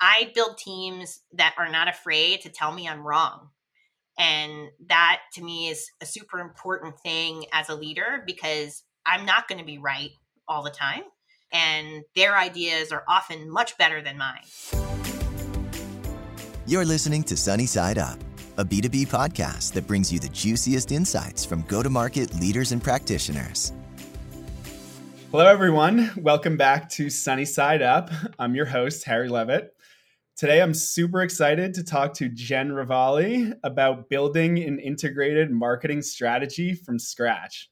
I build teams that are not afraid to tell me I'm wrong. And that to me is a super important thing as a leader because I'm not going to be right all the time. And their ideas are often much better than mine. You're listening to Sunny Side Up, a B2B podcast that brings you the juiciest insights from go to market leaders and practitioners. Hello, everyone. Welcome back to Sunny Side Up. I'm your host, Harry Levitt. Today, I'm super excited to talk to Jen Ravalli about building an integrated marketing strategy from scratch.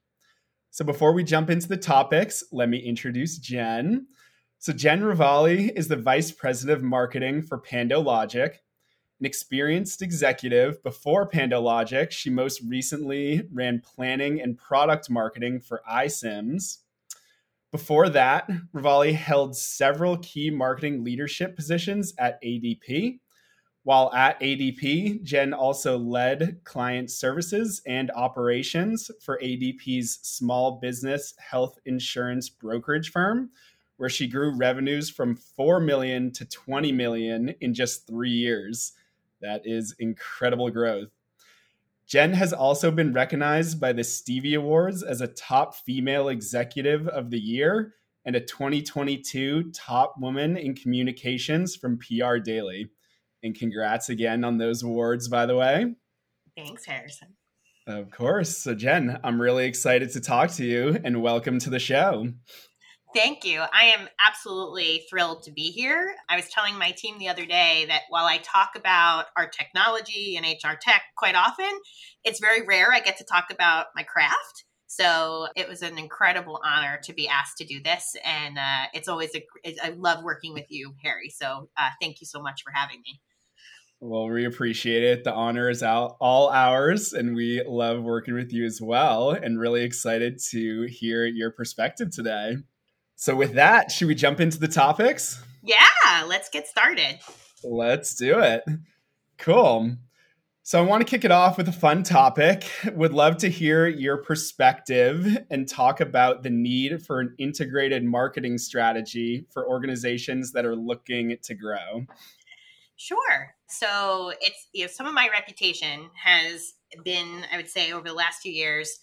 So, before we jump into the topics, let me introduce Jen. So, Jen Ravalli is the Vice President of Marketing for PandoLogic, an experienced executive. Before PandoLogic, she most recently ran planning and product marketing for iCIMS. Before that, Ravalli held several key marketing leadership positions at ADP. While at ADP, Jen also led client services and operations for ADP's small business health insurance brokerage firm, where she grew revenues from 4 million to 20 million in just 3 years. That is incredible growth. Jen has also been recognized by the Stevie Awards as a top female executive of the year and a 2022 top woman in communications from PR Daily. And congrats again on those awards, by the way. Thanks, Harrison. Of course. So, Jen, I'm really excited to talk to you and welcome to the show. Thank you. I am absolutely thrilled to be here. I was telling my team the other day that while I talk about our technology and HR tech quite often, it's very rare I get to talk about my craft. So it was an incredible honor to be asked to do this. And uh, it's always, a, I love working with you, Harry. So uh, thank you so much for having me. Well, we appreciate it. The honor is out all ours, and we love working with you as well. And really excited to hear your perspective today. So, with that, should we jump into the topics? Yeah, let's get started. Let's do it. Cool. So, I want to kick it off with a fun topic. Would love to hear your perspective and talk about the need for an integrated marketing strategy for organizations that are looking to grow. Sure. So, it's you know, some of my reputation has been, I would say, over the last few years,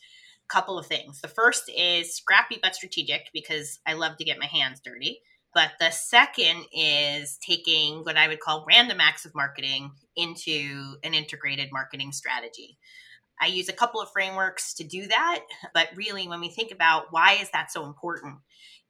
couple of things. The first is scrappy but strategic because I love to get my hands dirty. But the second is taking what I would call random acts of marketing into an integrated marketing strategy. I use a couple of frameworks to do that, but really when we think about why is that so important,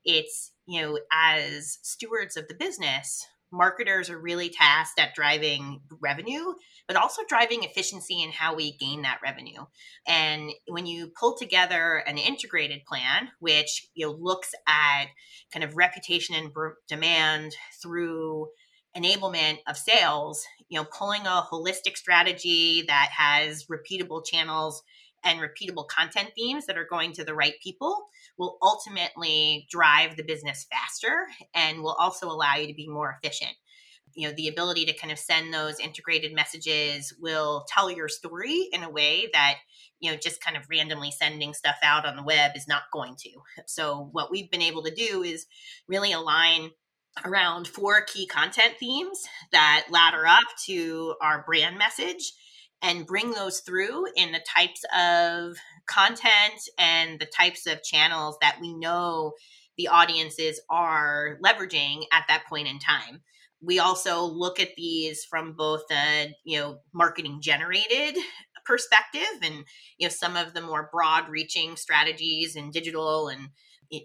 it's, you know, as stewards of the business, marketers are really tasked at driving revenue, but also driving efficiency in how we gain that revenue. And when you pull together an integrated plan, which you know looks at kind of reputation and demand through enablement of sales, you know, pulling a holistic strategy that has repeatable channels and repeatable content themes that are going to the right people will ultimately drive the business faster and will also allow you to be more efficient. You know the ability to kind of send those integrated messages will tell your story in a way that you know just kind of randomly sending stuff out on the web is not going to. So what we've been able to do is really align around four key content themes that ladder up to our brand message and bring those through in the types of content and the types of channels that we know the audiences are leveraging at that point in time. We also look at these from both a you know marketing generated perspective and you know some of the more broad reaching strategies in digital and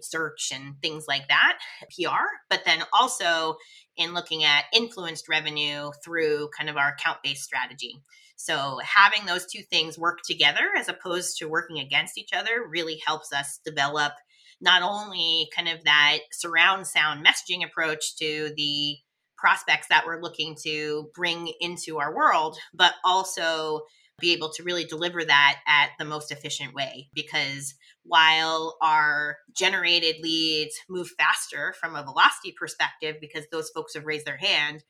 search and things like that, PR, but then also in looking at influenced revenue through kind of our account based strategy. So having those two things work together as opposed to working against each other really helps us develop not only kind of that surround sound messaging approach to the prospects that we're looking to bring into our world, but also be able to really deliver that at the most efficient way. Because while our generated leads move faster from a velocity perspective because those folks have raised their hand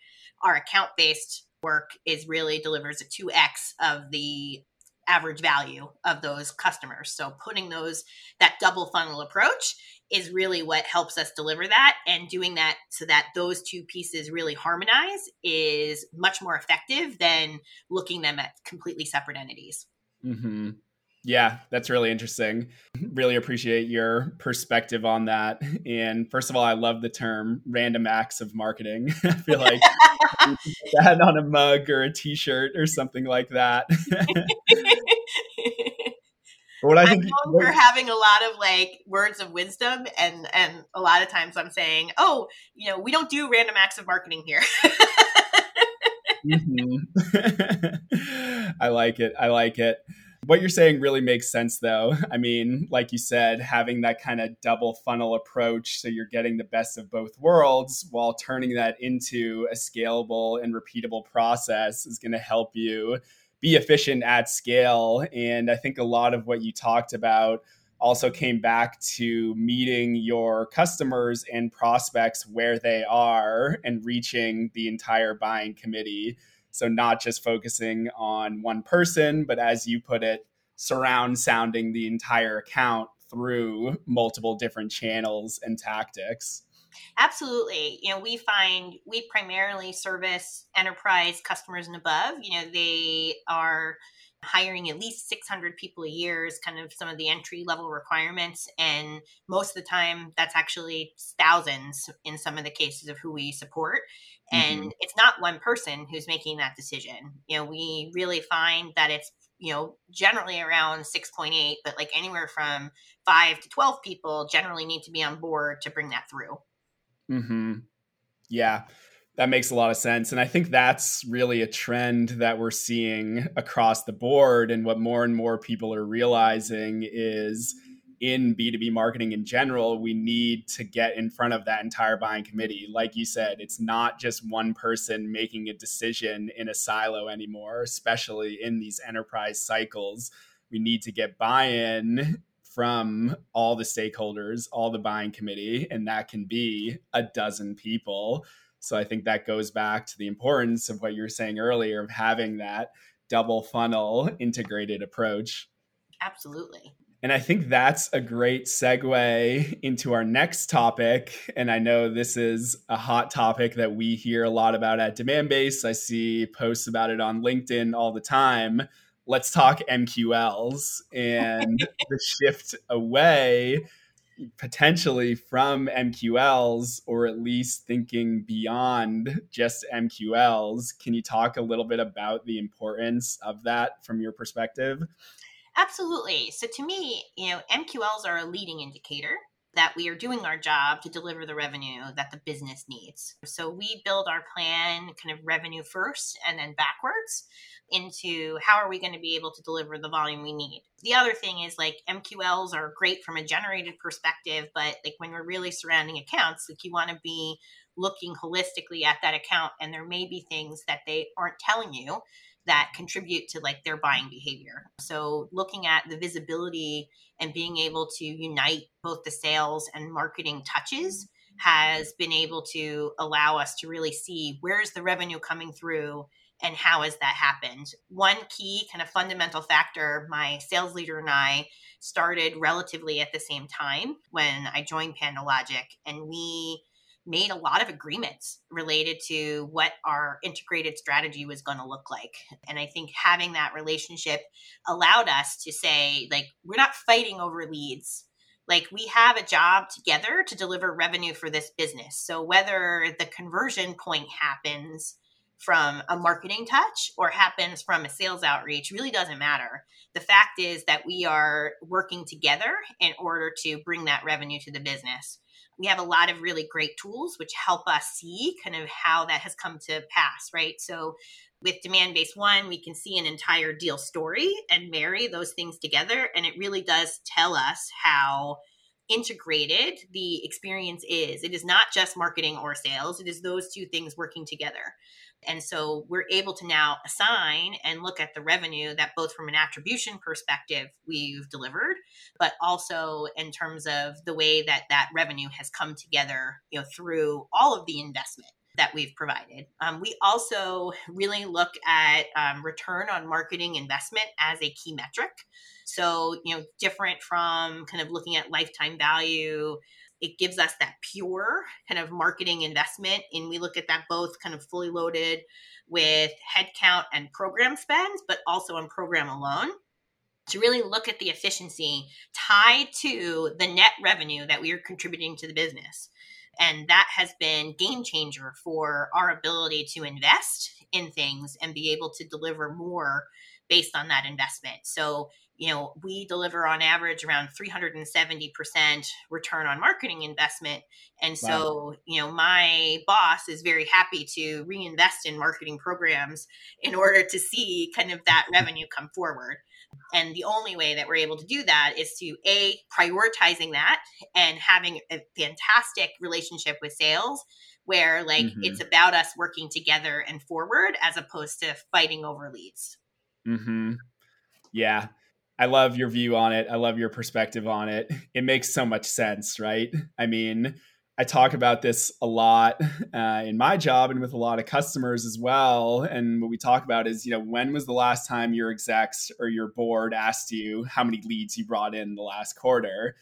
our account based work is really delivers a 2x of the average value of those customers so putting those that double funnel approach is really what helps us deliver that and doing that so that those two pieces really harmonize is much more effective than looking them at completely separate entities mm-hmm. Yeah that's really interesting really appreciate your perspective on that and first of all i love the term random acts of marketing i feel like that on a mug or a t-shirt or something like that what I think I'm known for having a lot of like words of wisdom, and and a lot of times I'm saying, oh, you know, we don't do random acts of marketing here. mm-hmm. I like it. I like it. What you're saying really makes sense, though. I mean, like you said, having that kind of double funnel approach so you're getting the best of both worlds while turning that into a scalable and repeatable process is going to help you be efficient at scale. And I think a lot of what you talked about also came back to meeting your customers and prospects where they are and reaching the entire buying committee. So, not just focusing on one person, but as you put it, surround sounding the entire account through multiple different channels and tactics. Absolutely. You know, we find we primarily service enterprise customers and above. You know, they are hiring at least 600 people a year is kind of some of the entry level requirements and most of the time that's actually thousands in some of the cases of who we support and mm-hmm. it's not one person who's making that decision you know we really find that it's you know generally around 6.8 but like anywhere from 5 to 12 people generally need to be on board to bring that through Hmm. Yeah, that makes a lot of sense, and I think that's really a trend that we're seeing across the board. And what more and more people are realizing is in B2B marketing in general, we need to get in front of that entire buying committee. Like you said, it's not just one person making a decision in a silo anymore, especially in these enterprise cycles. We need to get buy in from all the stakeholders, all the buying committee, and that can be a dozen people. So I think that goes back to the importance of what you were saying earlier of having that double funnel integrated approach. Absolutely. And I think that's a great segue into our next topic. And I know this is a hot topic that we hear a lot about at Demandbase. I see posts about it on LinkedIn all the time let's talk MQLs and the shift away potentially from MQLs or at least thinking beyond just MQLs. Can you talk a little bit about the importance of that from your perspective? Absolutely. So to me, you know, MQLs are a leading indicator that we are doing our job to deliver the revenue that the business needs. So we build our plan kind of revenue first and then backwards into how are we going to be able to deliver the volume we need. The other thing is like MQLs are great from a generated perspective, but like when we're really surrounding accounts, like you want to be looking holistically at that account and there may be things that they aren't telling you that contribute to like their buying behavior. So looking at the visibility and being able to unite both the sales and marketing touches has been able to allow us to really see where's the revenue coming through and how has that happened. One key kind of fundamental factor my sales leader and I started relatively at the same time when I joined PandoLogic and we made a lot of agreements related to what our integrated strategy was going to look like. And I think having that relationship allowed us to say, like, we're not fighting over leads. Like, we have a job together to deliver revenue for this business. So, whether the conversion point happens from a marketing touch or happens from a sales outreach really doesn't matter. The fact is that we are working together in order to bring that revenue to the business we have a lot of really great tools which help us see kind of how that has come to pass, right? So with demand Demandbase one, we can see an entire deal story and marry those things together. And it really does tell us how integrated the experience is. It is not just marketing or sales, it is those two things working together. And so we're able to now assign and look at the revenue that both from an attribution perspective we've delivered, but also in terms of the way that that revenue has come together, you know, through all of the investment that we've provided. Um, we also really look at um, return on marketing investment as a key metric. So, you know, different from kind of looking at lifetime value, it gives us that pure kind of marketing investment. And we look at that both kind of fully loaded with headcount and program spends, but also on program alone to really look at the efficiency tied to the net revenue that we are contributing to the business. And that has been game changer for our ability to invest in things and be able to deliver more based on that investment. So, you know, we deliver on average around 370% return on marketing investment. And so, wow. you know, my boss is very happy to reinvest in marketing programs in order to see kind of that revenue come forward. And the only way that we're able to do that is to A, prioritizing that and having a fantastic relationship with sales where like mm-hmm. it's about us working together and forward as opposed to fighting over leads. Mm-hmm. Yeah. I love your view on it. I love your perspective on it. It makes so much sense, right? I mean, I talk about this a lot uh, in my job and with a lot of customers as well. And what we talk about is, you know, when was the last time your execs or your board asked you how many leads you brought in the last quarter?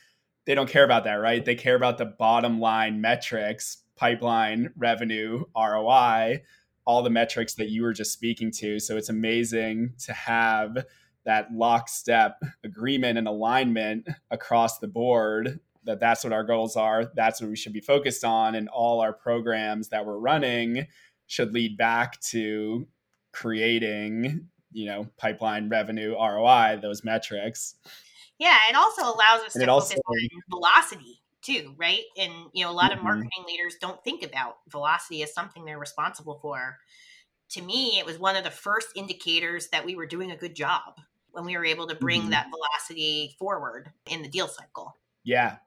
They don't care about that, right? They care about the bottom line metrics, pipeline, revenue, ROI, all the metrics that you were just speaking to. So it's amazing to have that lockstep agreement and alignment across the board that that's what our goals are that's what we should be focused on and all our programs that we're running should lead back to creating you know pipeline revenue roi those metrics. Yeah it also allows us and to focus also, on velocity too right? And you know a lot mm-hmm. of marketing leaders don't think about velocity as something they're responsible for. To me it was one of the first indicators that we were doing a good job when we were able to bring mm-hmm. that velocity forward in the deal cycle yeah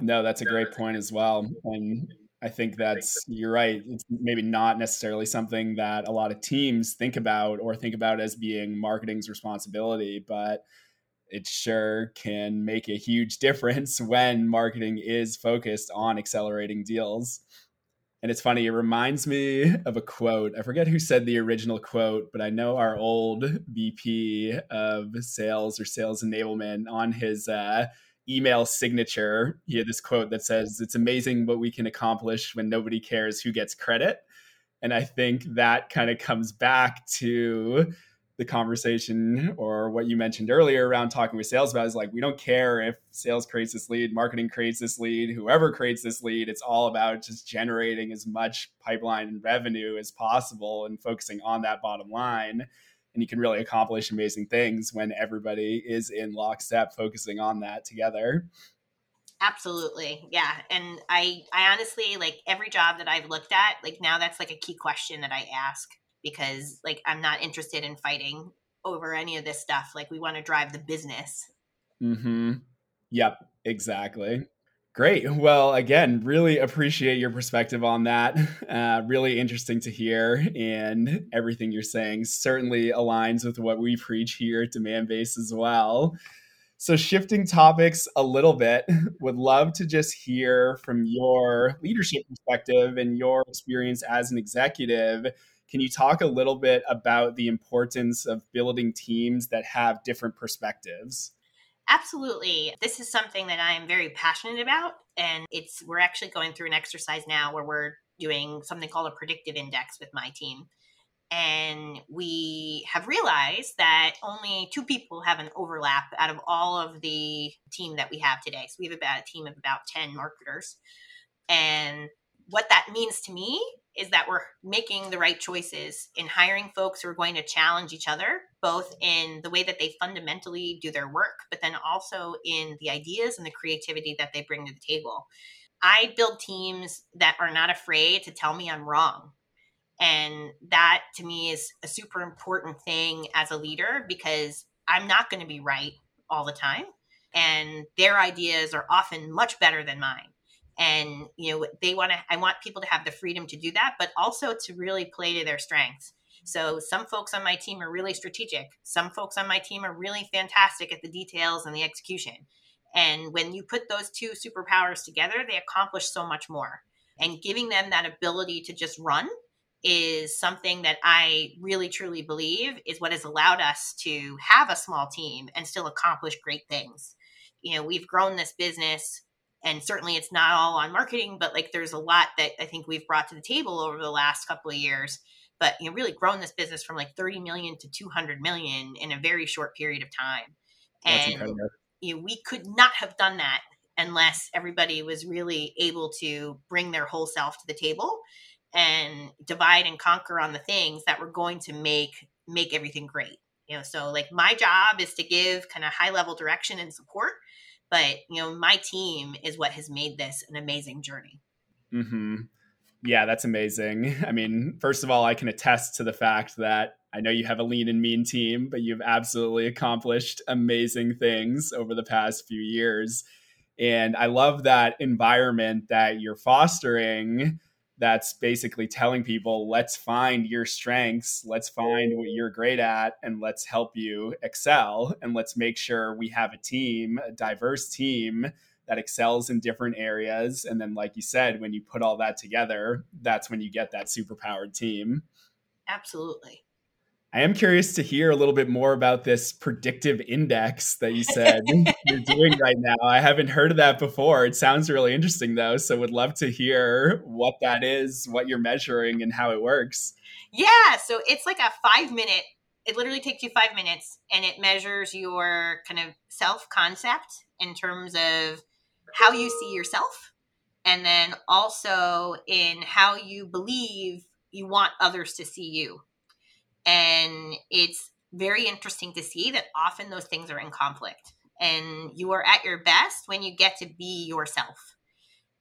no, that's a great point as well. And I think that's you're right. It's maybe not necessarily something that a lot of teams think about or think about as being marketing's responsibility, but it sure can make a huge difference when marketing is focused on accelerating deals. And it's funny, it reminds me of a quote. I forget who said the original quote, but I know our old VP of sales or sales enablement on his uh, email signature, he had this quote that says, It's amazing what we can accomplish when nobody cares who gets credit. And I think that kind of comes back to the conversation or what you mentioned earlier around talking with sales about is like, we don't care if sales creates this lead, marketing creates this lead, whoever creates this lead. It's all about just generating as much pipeline and revenue as possible and focusing on that bottom line. And you can really accomplish amazing things when everybody is in lockstep focusing on that together. Absolutely. Yeah. And i i honestly like every job that i've looked at like now that's like a key question that i ask because like i'm not interested in fighting over any of this stuff like we want to drive the business mm-hmm yep exactly Great. Well, again, really appreciate your perspective on that. Uh, really interesting to hear. And everything you're saying certainly aligns with what we preach here at Demandbase as well. So, shifting topics a little bit, would love to just hear from your leadership perspective and your experience as an executive. Can you talk a little bit about the importance of building teams that have different perspectives? Absolutely. This is something that I am very passionate about. And it's, we're actually going through an exercise now where we're doing something called a predictive index with my team. And we have realized that only two people have an overlap out of all of the team that we have today. So we have about a team of about 10 marketers. And what that means to me is that we're making the right choices in hiring folks who are going to challenge each other, both in the way that they fundamentally do their work, but then also in the ideas and the creativity that they bring to the table. I build teams that are not afraid to tell me I'm wrong. And that to me is a super important thing as a leader because I'm not going to be right all the time. And their ideas are often much better than mine and you know they want to i want people to have the freedom to do that but also to really play to their strengths. So some folks on my team are really strategic. Some folks on my team are really fantastic at the details and the execution. And when you put those two superpowers together they accomplish so much more. And giving them that ability to just run is something that I really truly believe is what has allowed us to have a small team and still accomplish great things. You know, we've grown this business and certainly it's not all on marketing, but like there's a lot that I think we've brought to the table over the last couple of years. But you know, really grown this business from like 30 million to 200 million in a very short period of time. And you know, we could not have done that unless everybody was really able to bring their whole self to the table and divide and conquer on the things that were going to make make everything great you know so like my job is to give kind of high level direction and support but you know my team is what has made this an amazing journey hmm Yeah, that's amazing. I mean, first of all, I can attest to the fact that I know you have a lean and mean team, but you've absolutely accomplished amazing things over the past few years. And I love that environment that you're fostering that's basically telling people, let's find your strengths, let's find what you're great at, and let's help you excel. And let's make sure we have a team, a diverse team that excels in different areas. And then, like you said, when you put all that together, that's when you get that superpowered team. absolutely I am curious to hear a little bit more about this predictive index that you said you're doing right now. I haven't heard of that before. It sounds really interesting, though. So, would love to hear what that is, what you're measuring, and how it works. yeah so it's like a five minute it literally takes you five minutes and it measures your kind of self concept in terms of how you see yourself and then also in how you believe you want others to see you and it's very interesting to see that often those things are in conflict. And you are at your best when you get to be yourself.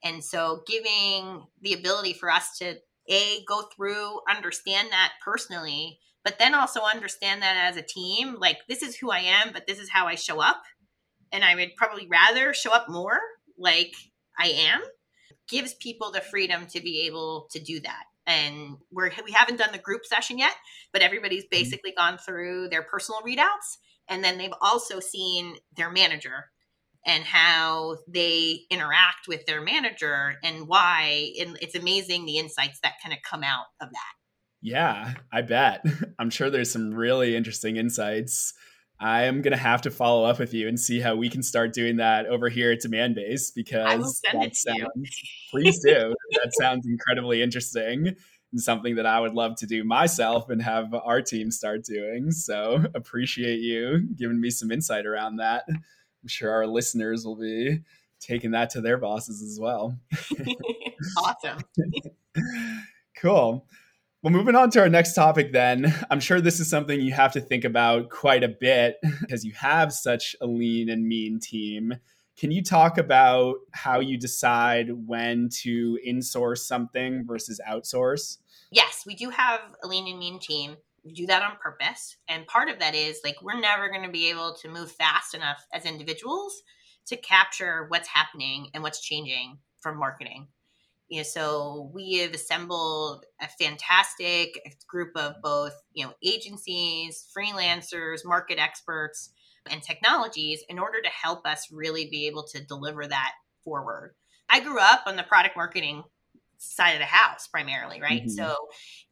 And so giving the ability for us to a go through understand that personally but then also understand that as a team like this is who i am but this is how i show up. And i would probably rather show up more like i am. Gives people the freedom to be able to do that and we're we haven't done the group session yet but everybody's mm-hmm. basically gone through their personal readouts and then they've also seen their manager and how they interact with their manager and why and it's amazing the insights that kind of come out of that Yeah, I bet. I'm sure there's some really interesting insights. I am going to have to follow up with you and see how we can start doing that over here at Demandbase because I will send that it to you. sounds, please do. that sounds incredibly interesting and something that I would love to do myself and have our team start doing. So appreciate you giving me some insight around that. I'm sure our listeners will be taking that to their bosses as well. awesome Cool. Well, moving on to our next topic, then, I'm sure this is something you have to think about quite a bit because you have such a lean and mean team. Can you talk about how you decide when to insource something versus outsource? yes, we do have a lean and mean team. We do that on purpose. And part of that is like we're never going to be able to move fast enough as individuals to capture what's happening and what's changing from marketing. You know, so we have assembled a fantastic group of both, you know, agencies, freelancers, market experts, and technologies in order to help us really be able to deliver that forward. I grew up on the product marketing side of the house primarily, right? Mhm. So,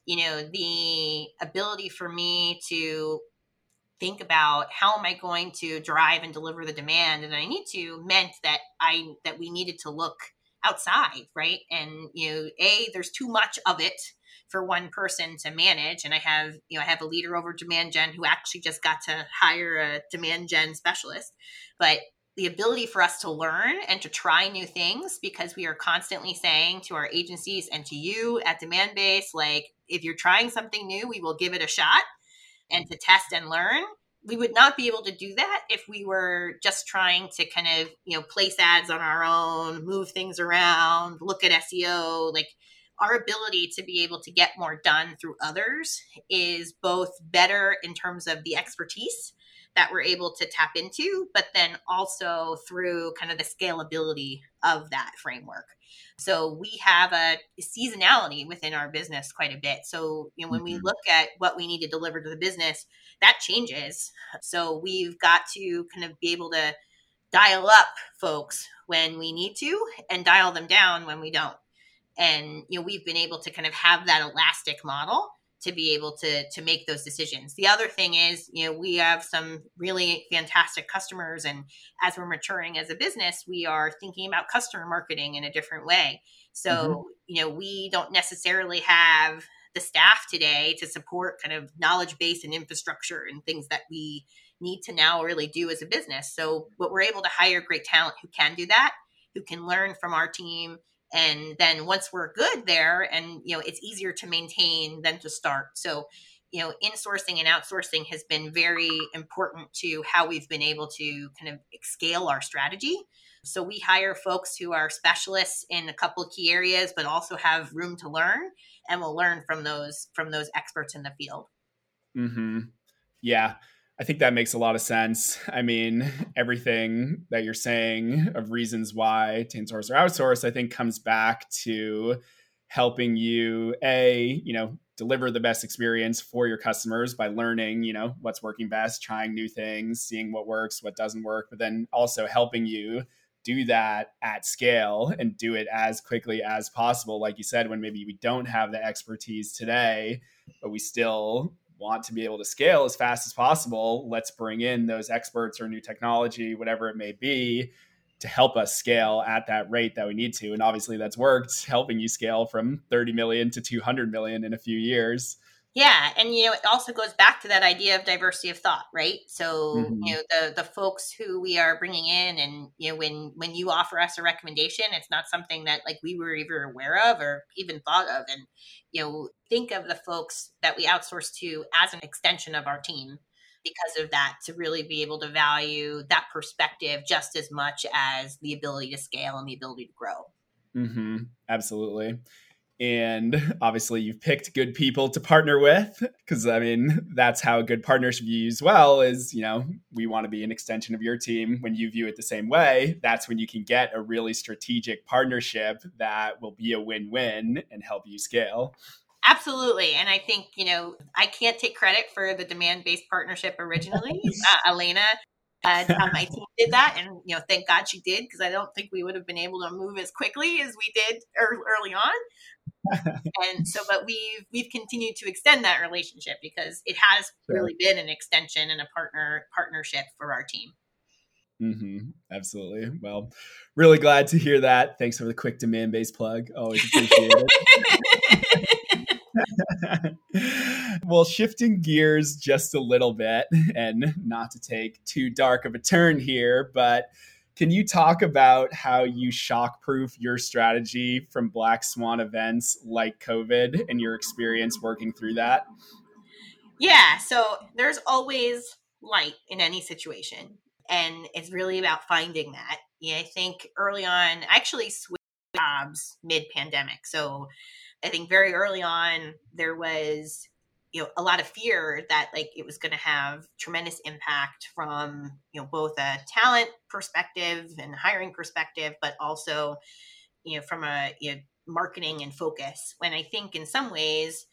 you know, the ability for me to think about how am I going to drive and deliver the demand that I need to meant that I that we needed to look outside, right? And you know, a there's too much of it for one person to manage and I have, you know, I have a leader over demand gen who actually just got to hire a demand gen specialist. But the ability for us to learn and to try new things because we are constantly saying to our agencies and to you at Demandbase like if you're trying something new we will give it a shot and to test and learn we would not be able to do that if we were just trying to kind of you know place ads on our own move things around look at seo like our ability to be able to get more done through others is both better in terms of the expertise that we're able to tap into, but then also through kind of the scalability of that framework. So we have a seasonality within our business quite a bit. So, you know, when we Mhm. look at what we need to deliver to the business, that changes. So we've got to kind of be able to dial up folks when we need to and dial them down when we don't. and you know we've been able to kind of have that elastic model to be able to to make those decisions the other thing is you know we have some really fantastic customers and as we're maturing as a business we are thinking about customer marketing in a different way so mm-hmm. you know we don't necessarily have the staff today to support kind of knowledge base and infrastructure and things that we need to now really do as a business. So but we're able to hire great talent who can do that who can learn from our team. And then once we're good there and you know it's easier to maintain than to start. So you know insourcing and outsourcing has been very important to how we've been able to kind of scale our strategy so we hire folks who are specialists in a couple of key areas but also have room to learn and will learn from those from those experts in the field mm-hmm. yeah I think that makes a lot of sense. I mean, everything that you're saying of reasons why to insource or outsource, I think comes back to helping you a, you know, deliver the best experience for your customers by learning, you know, what's working best, trying new things, seeing what works, what doesn't work, but then also helping you do that at scale and do it as quickly as possible like you said when maybe we don't have the expertise today but we still want to be able to scale as fast as possible, let's bring in those experts or new technology, whatever it may be, to help us scale at that rate that we need to. And obviously, that's worked, helping you scale from 30 million to 200 million in a few years. Yeah, and you know it also goes back to that idea of diversity of thought, right? So mm-hmm. you know the the folks who we are bringing in, and you know when when you offer us a recommendation, it's not something that like we were even aware of or even thought of, and you know think of the folks that we outsource to as an extension of our team because of that to really be able to value that perspective just as much as the ability to scale and the ability to grow. Mm-hmm. Absolutely and obviously you've picked good people to partner with because i mean that's how a good partnership views well is you know we want to be an extension of your team when you view it the same way. That's when you can get a really strategic partnership that will be a win-win and help you scale. Absolutely and i think you know i can't take credit for the Demandbase partnership originally. Uh, elena uh, my team did that and you know thank god she did because i don't think we would have been able to move as quickly as we did early on and so but we've we've continued to extend that relationship because it has sure. really been an extension and a partner partnership for our team. Mm-hmm. absolutely. Well really glad to hear that. Thanks for the quick Demandbase plug. Always appreciate it. Well shifting gears just a little bit and not to take too dark of a turn here but can you talk about how you shockproof your strategy from black swan events like COVID and your experience working through that? Yeah, so there's always light in any situation, and it's really about finding that. Yeah, I think early on, I actually switched jobs mid pandemic. So I think very early on, there was you know a lot of fear that like it was going to have tremendous impact from you know both a talent perspective and hiring perspective but also you know from a you know, marketing and focus. When i think in some ways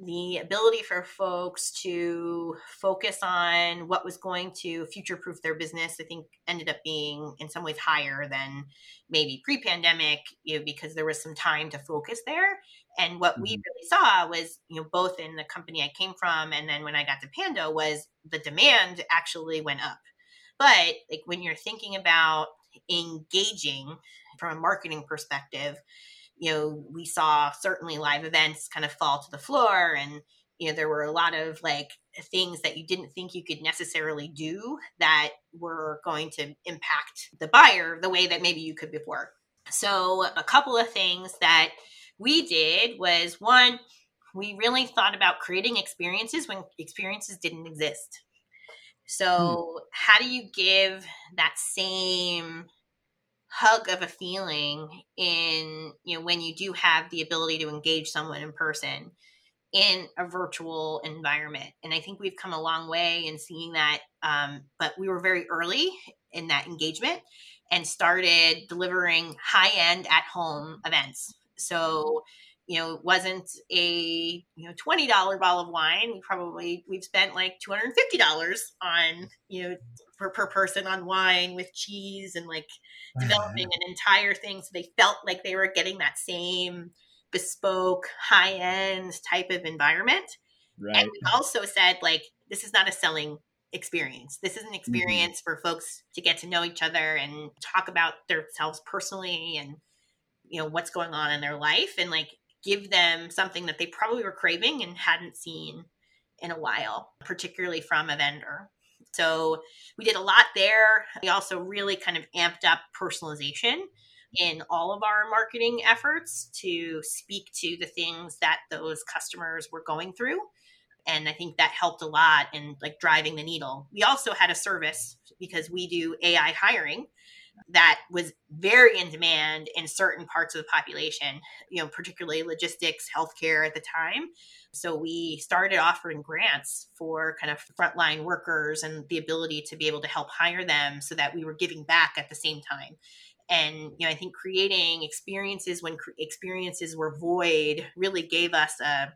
the ability for folks to focus on what was going to future proof their business i think ended up being in some ways higher than maybe pre-pandemic you know because there was some time to focus there and what we mm-hmm. really saw was you know both in the company i came from and then when i got to pando was the demand actually went up but like when you're thinking about engaging from a marketing perspective you know, we saw certainly live events kind of fall to the floor and you know there were a lot of like things that you didn't think you could necessarily do that were going to impact the buyer the way that maybe you could before so a couple of things that we did was one we really thought about creating experiences when experiences didn't exist so hmm. how do you give that same hug of a feeling in you know when you do have the ability to engage someone in person in a virtual environment and i think we've come a long way in seeing that um, but we were very early in that engagement and started delivering high end at home events. So you know, it wasn't a you know twenty dollar bottle of wine. We probably we've spent like two hundred and fifty dollars on you know per, per person on wine with cheese and like developing an entire thing so they felt like they were getting that same bespoke high end type of environment. Right. And we also said like this is not a selling experience. This is an mm-hmm. experience mm-hmm. for folks to get to know each other and talk about themselves personally and you know what's going on in their life and like give them something that they probably were craving and hadn't seen in a while, particularly from a vendor. So we did a lot there. We also really kind of amped up personalization in all of our marketing efforts to speak to the things that those customers were going through and i think that helped a lot in like driving the needle we also had a service because we do ai hiring that was very in demand in certain parts of the population you know particularly logistics healthcare at the time so we started offering grants for kind of frontline workers and the ability to be able to help hire them so that we were giving back at the same time and you know i think creating experiences when cre- experiences were void really gave us a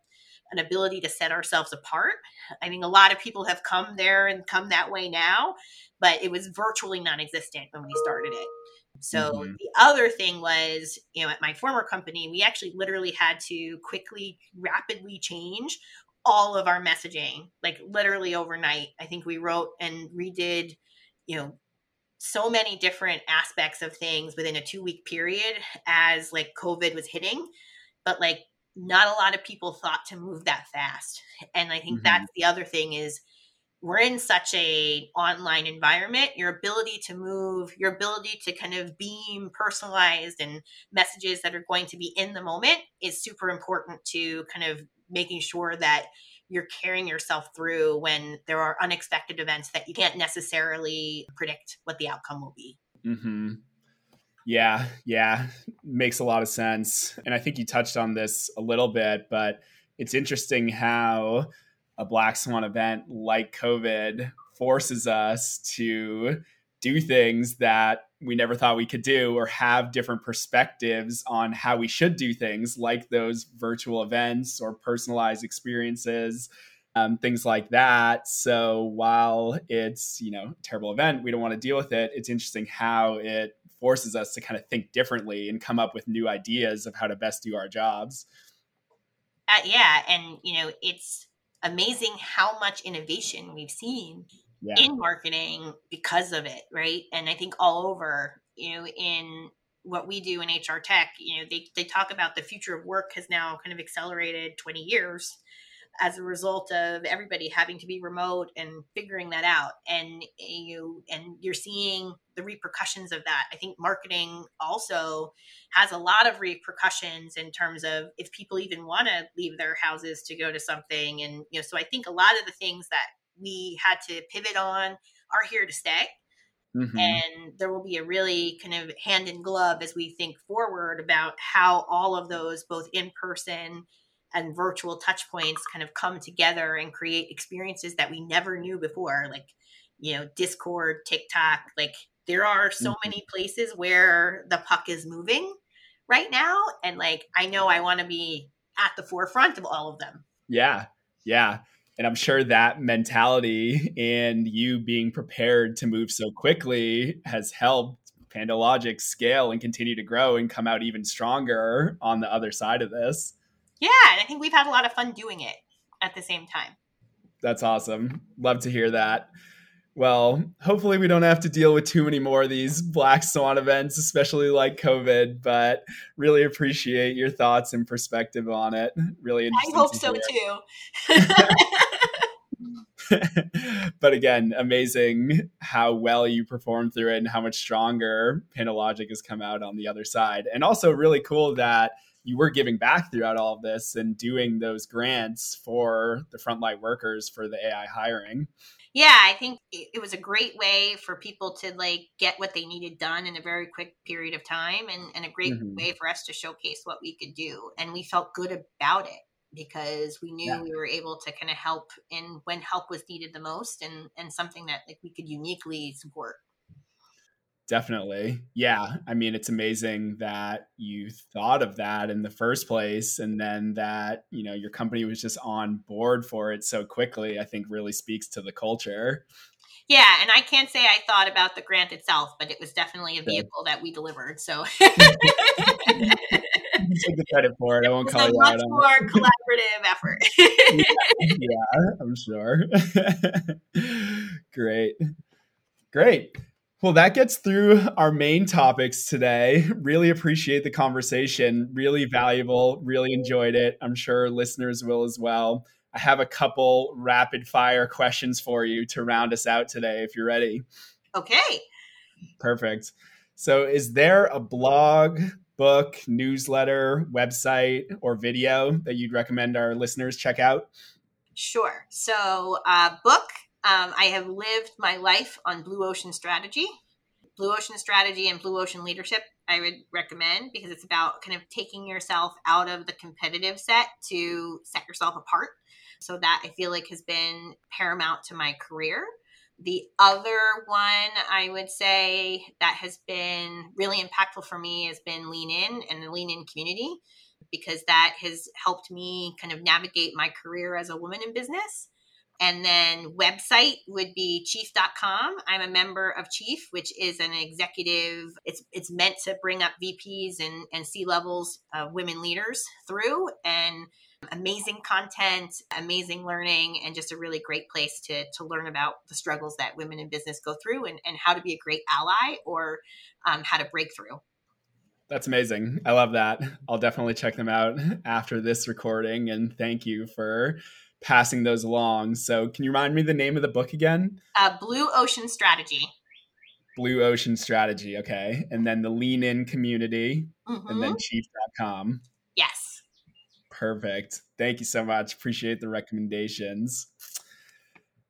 an ability to set ourselves apart. I mean, a lot of people have come there and come that way now, but it was virtually non existent when we started it. So mm-hmm. the other thing was, you know, at my former company, we actually literally had to quickly, rapidly change all of our messaging, like literally overnight. I think we wrote and redid, you know, so many different aspects of things within a two week period as like COVID was hitting. But like not a lot of people thought to move that fast. And I think mm-hmm. that's the other thing is we're in such a online environment your ability to move your ability to kind of beam personalized and messages that are going to be in the moment is super important to kind of making sure that you're carrying yourself through when there are unexpected events that you can't necessarily predict what the outcome will be mm-hmm. yeah yeah makes a lot of sense and i think you touched on this a little bit but it's interesting how a black swan event like COVID forces us to do things that we never thought we could do or have different perspectives on how we should do things like those virtual events or personalized experiences um, things like that. So while it's you know terrible event we don't want to deal with it. It's interesting how it forces us to kind of think differently and come up with new ideas of how to best do our jobs. Uh, yeah and you know it's amazing how much innovation we've seen yeah. in marketing because of it, right? And I think all over, you know, in what we do in HR tech, you know, they, they talk about the future of work has now kind of accelerated 20 years as a result of everybody having to be remote and figuring that out. And you and you're seeing the repercussions of that. I think marketing also has a lot of repercussions in terms of if people even want to leave their houses to go to something. And you know so i think a lot of the things that we had to pivot on are here to stay. Mm-hmm. And there will be a really kind of hand in glove as we think forward about how all of those, both in person and virtual touch points kind of come together and create experiences that we never knew before like you know discord tiktok like there are so mm-hmm. many places where the puck is moving right now and like i know i want to be at the forefront of all of them yeah yeah and i'm sure that mentality and you being prepared to move so quickly has helped PandoLogic scale and continue to grow and come out even stronger on the other side of this yeah, and I think we've had a lot of fun doing it at the same time. That's awesome. Love to hear that. Well, hopefully we don't have to deal with too many more of these black swan events, especially like COVID, but really appreciate your thoughts and perspective on it. Really interesting. I hope so too. but again, amazing how well you performed through it and how much stronger PandoLogic has come out on the other side. And also really cool that you were giving back throughout all of this and doing those grants for the frontline workers for the AI hiring. Yeah, I think it was a great way for people to like get what they needed done in a very quick period of time and, and a great mm-hmm. way for us to showcase what we could do. And we felt good about it because we knew yeah. we were able to kind of help in when help was needed the most and, and something that like we could uniquely support. Definitely. Yeah. I mean, it's amazing that you thought of that in the first place and then that, you know, your company was just on board for it so quickly, I think really speaks to the culture. Yeah, and I can't say I thought about the grant itself, but it was definitely a vehicle that we delivered. So take the credit for it. I won't call you much out. more collaborative effort. yeah, yeah, I'm sure. Great. Great. Well, that gets through our main topics today. Really appreciate the conversation. Really valuable. Really enjoyed it. I'm sure listeners will as well. I have a couple rapid fire questions for you to round us out today if you're ready. Okay. Perfect. So, is there a blog, book, newsletter, website, or video that you'd recommend our listeners check out? Sure. So, uh, book um, I have lived my life on Blue Ocean Strategy. Blue Ocean Strategy and Blue Ocean Leadership, I would recommend because it's about kind of taking yourself out of the competitive set to set yourself apart. So, that I feel like has been paramount to my career. The other one I would say that has been really impactful for me has been Lean In and the Lean In community because that has helped me kind of navigate my career as a woman in business and then website would be chief.com. I'm a member of Chief, which is an executive. It's it's meant to bring up VPs and, and C levels of women leaders through and amazing content, amazing learning, and just a really great place to, to learn about the struggles that women in business go through and, and how to be a great ally or um, how to break through. That's amazing. I love that. I'll definitely check them out after this recording. And thank you for passing those along. So, can you remind me the name of the book again? Uh, Blue Ocean Strategy. Blue Ocean Strategy. Okay. And then the Lean In Community mm-hmm. and then mm-hmm. chief.com. Yes. Perfect. Thank you so much. Appreciate the recommendations.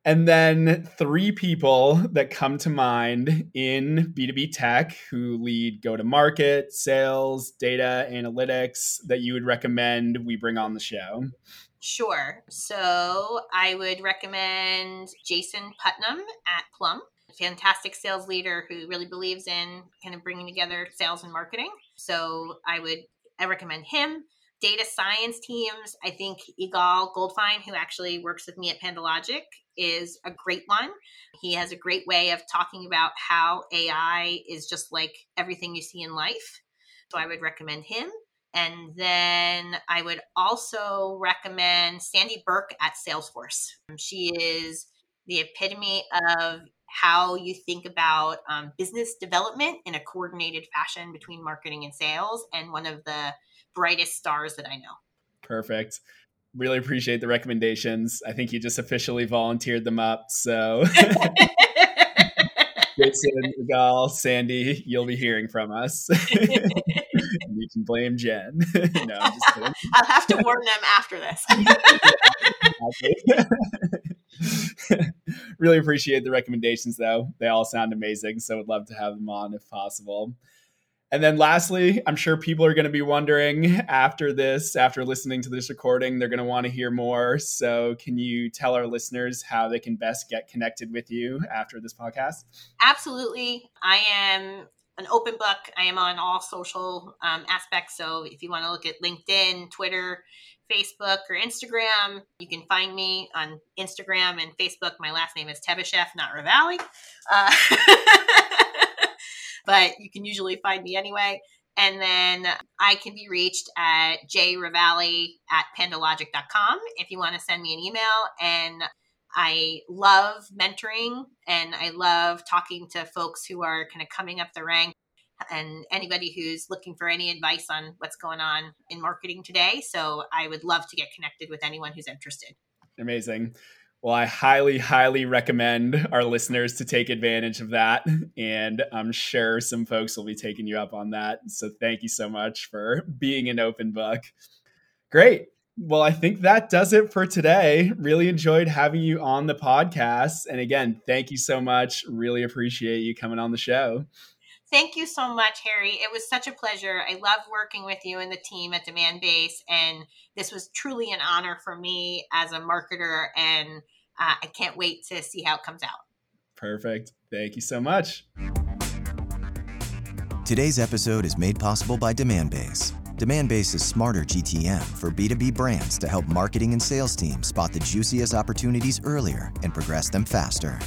And then three people that come to mind in B2B tech who lead go to market, sales, data analytics that you would recommend we bring on the show. Sure. So I would recommend Jason Putnam at Plum, fantastic sales leader who really believes in kind of bringing together sales and marketing. So I would I recommend him. Data science teams, I think Igal Goldfine, who actually works with me at PandoLogic, is a great one. He has a great way of talking about how AI is just like everything you see in life. So I would recommend him. And then I would also recommend Sandy Burke at Salesforce. She is the epitome of how you think about um, business development in a coordinated fashion between marketing and sales, and one of the brightest stars that I know. Perfect. Really appreciate the recommendations. I think you just officially volunteered them up. So, Jason, Gal, Sandy, you'll be hearing from us. you can blame Jen. no, I'm just kidding. I'll have to warn them after this. really appreciate the recommendations, though. They all sound amazing. So would love to have them on if possible. And then lastly, I'm sure people are going to be wondering after this, after listening to this recording, they're going to want to hear more. So, can you tell our listeners how they can best get connected with you after this podcast? Absolutely. I am an open book. I am on all social um, aspects. So if you want to look at LinkedIn, Twitter, Facebook, or Instagram, you can find me on Instagram and Facebook. My last name is Tebishev, not Revali. Uh, but you can usually find me anyway. And then I can be reached at jrevali at pandologic.com if you want to send me an email. And I love mentoring and I love talking to folks who are kind of coming up the rank and anybody who's looking for any advice on what's going on in marketing today. So I would love to get connected with anyone who's interested. Amazing. Well, I highly, highly recommend our listeners to take advantage of that. And I'm sure some folks will be taking you up on that. So thank you so much for being an open book. Great. Well, I think that does it for today. Really enjoyed having you on the podcast. And again, thank you so much. Really appreciate you coming on the show. Thank you so much, Harry. It was such a pleasure. I love working with you and the team at Demandbase. And this was truly an honor for me as a marketer. And uh, I can't wait to see how it comes out. Perfect. Thank you so much. Today's episode is made possible by Demandbase. Demandbase is smarter GTM for B2B brands to help marketing and sales teams spot the juiciest opportunities earlier and progress them faster.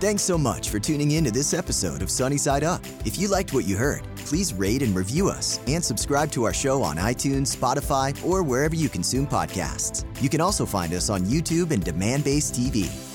Thanks so much for tuning in to this episode of Sunny Side Up. If you liked what you heard, please rate and review us and subscribe to our show on iTunes, Spotify, or wherever you consume podcasts. You can also find us on YouTube and Demandbase TV.